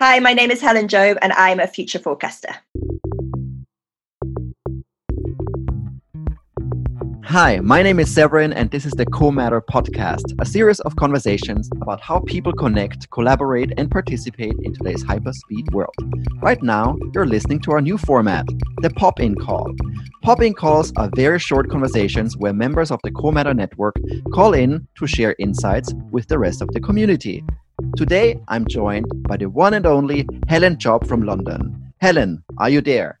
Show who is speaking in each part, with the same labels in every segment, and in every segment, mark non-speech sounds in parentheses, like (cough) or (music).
Speaker 1: Hi, my name is Helen Job, and I'm a future forecaster.
Speaker 2: Hi, my name is Severin, and this is the Co-Matter podcast, a series of conversations about how people connect, collaborate, and participate in today's hyperspeed world. Right now, you're listening to our new format, the Pop In Call. Pop In calls are very short conversations where members of the Co-Matter network call in to share insights with the rest of the community. Today, I'm joined by the one and only Helen Job from London. Helen, are you there?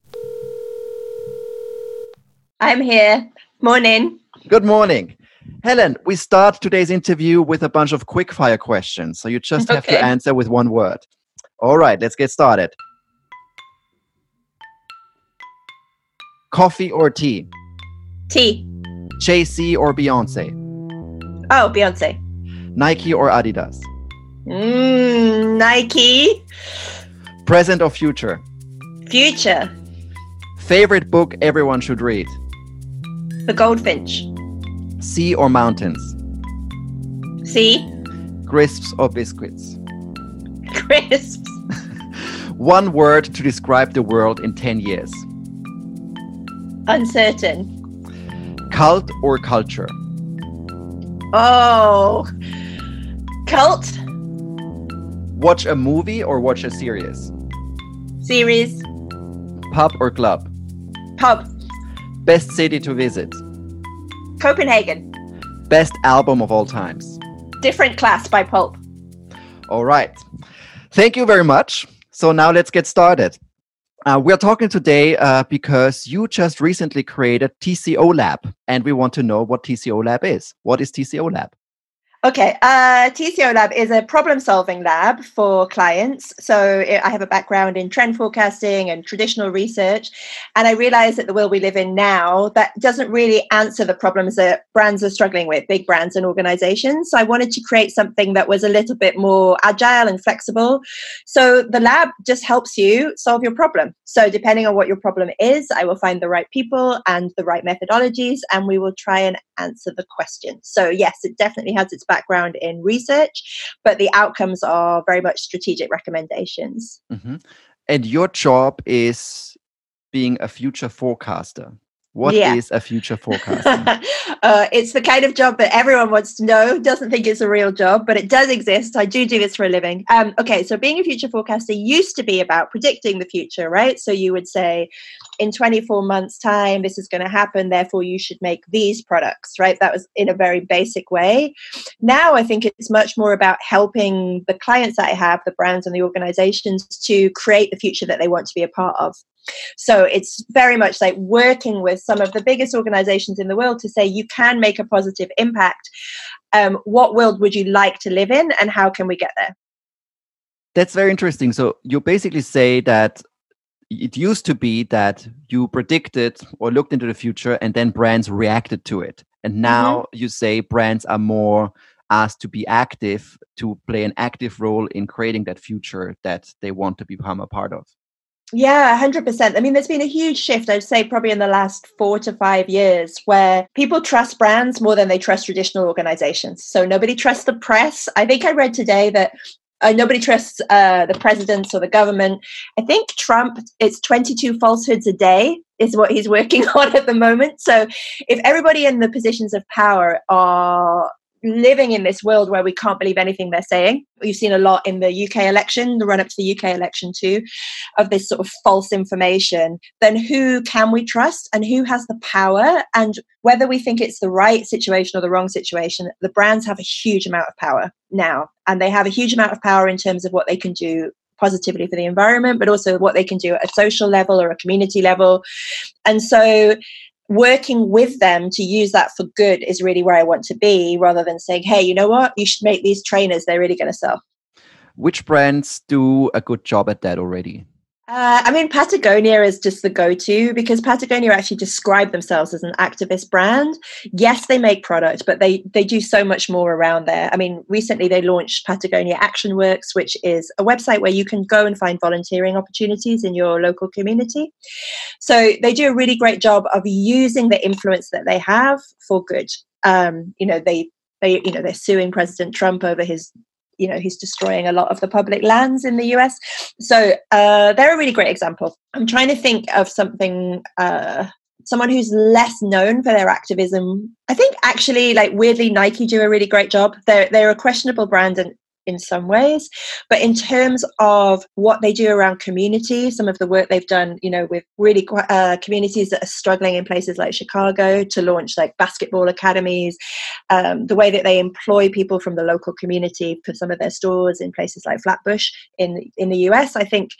Speaker 1: I'm here. Morning.
Speaker 2: Good morning. Helen, we start today's interview with a bunch of quick-fire questions. So you just have
Speaker 1: Okay.
Speaker 2: to answer with one word. All right, let's get started. Coffee or tea? Tea. Z or Beyonce?
Speaker 1: Oh, Beyonce.
Speaker 2: Nike or Adidas?
Speaker 1: Mm, Nike.
Speaker 2: Present or future?
Speaker 1: Future.
Speaker 2: Favorite book everyone should read?
Speaker 1: The Goldfinch.
Speaker 2: Sea or mountains?
Speaker 1: Sea.
Speaker 2: Crisps or biscuits? (laughs)
Speaker 1: Crisps. (laughs)
Speaker 2: One word to describe the world in 10 years.
Speaker 1: Uncertain.
Speaker 2: Cult or culture?
Speaker 1: Oh. Cult.
Speaker 2: Watch a movie or watch a series?
Speaker 1: Series.
Speaker 2: Pub or club?
Speaker 1: Pub.
Speaker 2: Best city to visit?
Speaker 1: Copenhagen.
Speaker 2: Best album of all times?
Speaker 1: Different class by Pulp.
Speaker 2: All right. Thank you very much. So now let's get started. Uh, we're talking today uh, because you just recently created TCO Lab, and we want to know what TCO Lab is. What is TCO Lab?
Speaker 1: Okay, uh, TCO Lab is a problem solving lab for clients. So i I have a background in trend forecasting and traditional research. And I realize that the world we live in now that doesn't really answer the problems that brands are struggling with, big brands and organizations. So I wanted to create something that was a little bit more agile and flexible. So the lab just helps you solve your problem. So depending on what your problem is, I will find the right people and the right methodologies, and we will try and answer the question. So yes, it definitely has its background in research, but the outcomes are very much strategic recommendations.
Speaker 2: Mhm. And your job is being a future forecaster. What is
Speaker 1: Yeah.
Speaker 2: a future (laughs) forecaster?
Speaker 1: uh, it's the kind of job that everyone wants to know, doesn't think it's a real job, but it does exist. I do do this for a living. Um, okay, so being a future forecaster used to be about predicting the future, right? So you would say, in 24 months' time, this is going to happen, therefore you should make these products, right? That was in a very basic way. Now I think it's much more about helping the clients that I have, the brands and the organizations, to create the future that they want to be a part of. So it's very much like working with some of the biggest organizations in the world to say you can make a positive impact. Um, what world would you like to live in, and how can we get there?
Speaker 2: That's very interesting. So you basically say that it used to be that you predicted or looked into the future and then brands reacted to it. And mm-hmm. now you say brands are more asked to be active, to play an active role in creating that future that they want to become a part of.
Speaker 1: Yeah, 100%. I mean, there's been a huge shift, I'd say, probably in the last four to five years, where people trust brands more than they trust traditional organizations. So nobody trusts the press. I think I read today that uh, nobody trusts uh, the presidents or the government. I think Trump, it's 22 falsehoods a day is what he's (laughs) working on at the moment. So if everybody in the positions of power are living in this world where we can't believe anything they're saying, you've seen a lot in the UK election, the run up to the UK election too, of this sort of false information, then who can we trust and who has the power? And whether we think it's the right situation or the wrong situation, the brands have a huge amount of power now. And they have a huge amount of power in terms of what they can do positively for the environment, but also what they can do at a social level or a community level. And so working with them to use that for good is really where I want to be rather than saying, hey, you know what? You should make these trainers, they're really going to sell.
Speaker 2: Which brands do a good job at that already?
Speaker 1: Uh, I mean, Patagonia is just the go to because Patagonia actually describe themselves as an activist brand. Yes, they make product, but they, they do so much more around there. I mean, recently they launched Patagonia Action Works, which is a website where you can go and find volunteering opportunities in your local community. So they do a really great job of using the influence that they have for good. Um, you know, they they you know they're suing President Trump over his you know he's destroying a lot of the public lands in the us so uh, they're a really great example. I'm trying to think of something uh, someone who's less known for their activism. I think actually like weirdly nike do a really great job. They're, they're a questionable brand and in some ways. But in terms of what they do around community, some of the work they've done, you know, with really uh, communities that are struggling in places like Chicago to launch like basketball academies, um, the way that they employ people from the local community for some of their stores in places like Flatbush in in the US, I think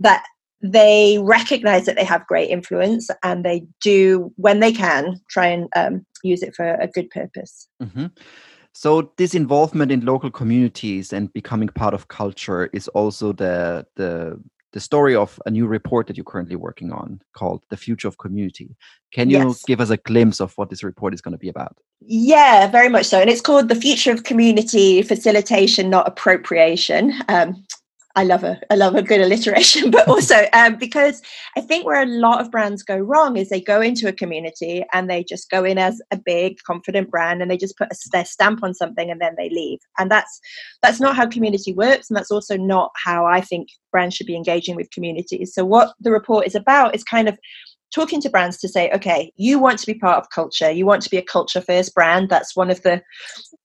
Speaker 1: that they recognize that they have great influence and they do when they can try and um, use it for a good purpose mm-hmm.
Speaker 2: So this involvement in local communities and becoming part of culture is also the the the story of a new report that you're currently working on called The Future of Community. Can you yes. give us a glimpse of what this report is going to be about?
Speaker 1: Yeah, very much so. And it's called The Future of Community Facilitation, Not Appropriation. Um, I love a I love a good alliteration, (laughs) but also um, because I think where a lot of brands go wrong is they go into a community and they just go in as a big confident brand and they just put a, their stamp on something and then they leave, and that's that's not how community works, and that's also not how I think brands should be engaging with communities. So what the report is about is kind of talking to brands to say okay you want to be part of culture. You want to be a culture first brand. That's one of the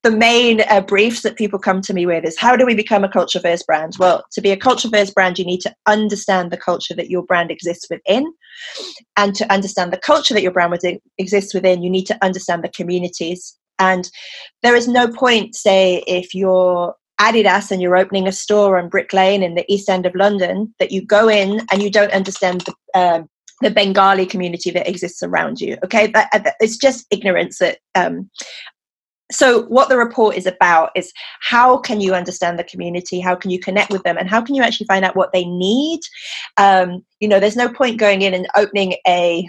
Speaker 1: the main uh, briefs that people come to me with is how do we become a culture first brand? Well to be a culture first brand you need to understand the culture that your brand exists within. And to understand the culture that your brand exists within you need to understand the communities. And there is no point say if you're Adidas and you're opening a store on Brick Lane in the East End of London, that you go in and you don't understand the, um, the Bengali community that exists around you. Okay, that, that, it's just ignorance that. Um, so what the report is about is how can you understand the community how can you connect with them and how can you actually find out what they need um, you know there's no point going in and opening a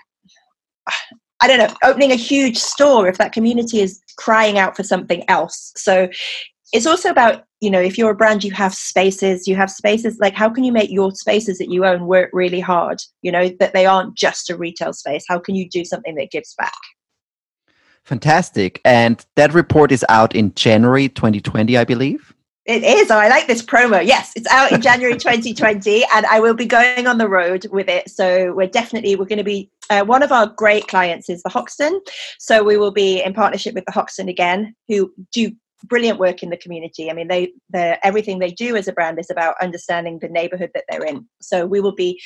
Speaker 1: I don't know, opening a huge store if that community is crying out for something else. So it's also about you know if you're a brand you have spaces you have spaces like how can you make your spaces that you own work really hard you know that they aren't just a retail space how can you do something that gives back
Speaker 2: fantastic and that report is out in january 2020 i believe
Speaker 1: it is. Oh, I like this promo. Yes, it's out in January (laughs) 2020, and I will be going on the road with it. So we're definitely we're going to be. Uh, one of our great clients is the Hoxton, so we will be in partnership with the Hoxton again, who do brilliant work in the community. I mean, they the everything they do as a brand is about understanding the neighborhood that they're in. So we will be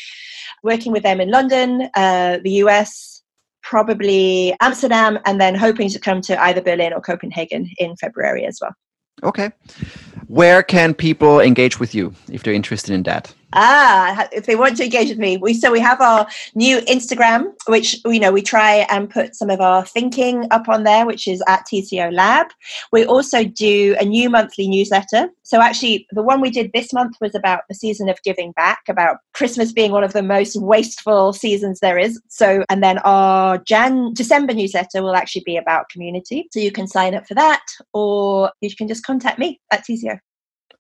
Speaker 1: working with them in London, uh, the US, probably Amsterdam, and then hoping to come to either Berlin or Copenhagen in February as well.
Speaker 2: Okay. Where can people engage with you if they're interested in that?
Speaker 1: Ah, if they want to engage with me, we so we have our new Instagram, which you know we try and put some of our thinking up on there, which is at TCO Lab. We also do a new monthly newsletter. So actually, the one we did this month was about the season of giving back, about Christmas being one of the most wasteful seasons there is. So, and then our Jan December newsletter will actually be about community. So you can sign up for that, or you can just contact me at TCO.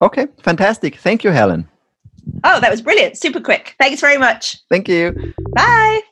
Speaker 2: Okay, fantastic. Thank you, Helen.
Speaker 1: Oh, that was brilliant. Super quick. Thanks very much.
Speaker 2: Thank you.
Speaker 1: Bye.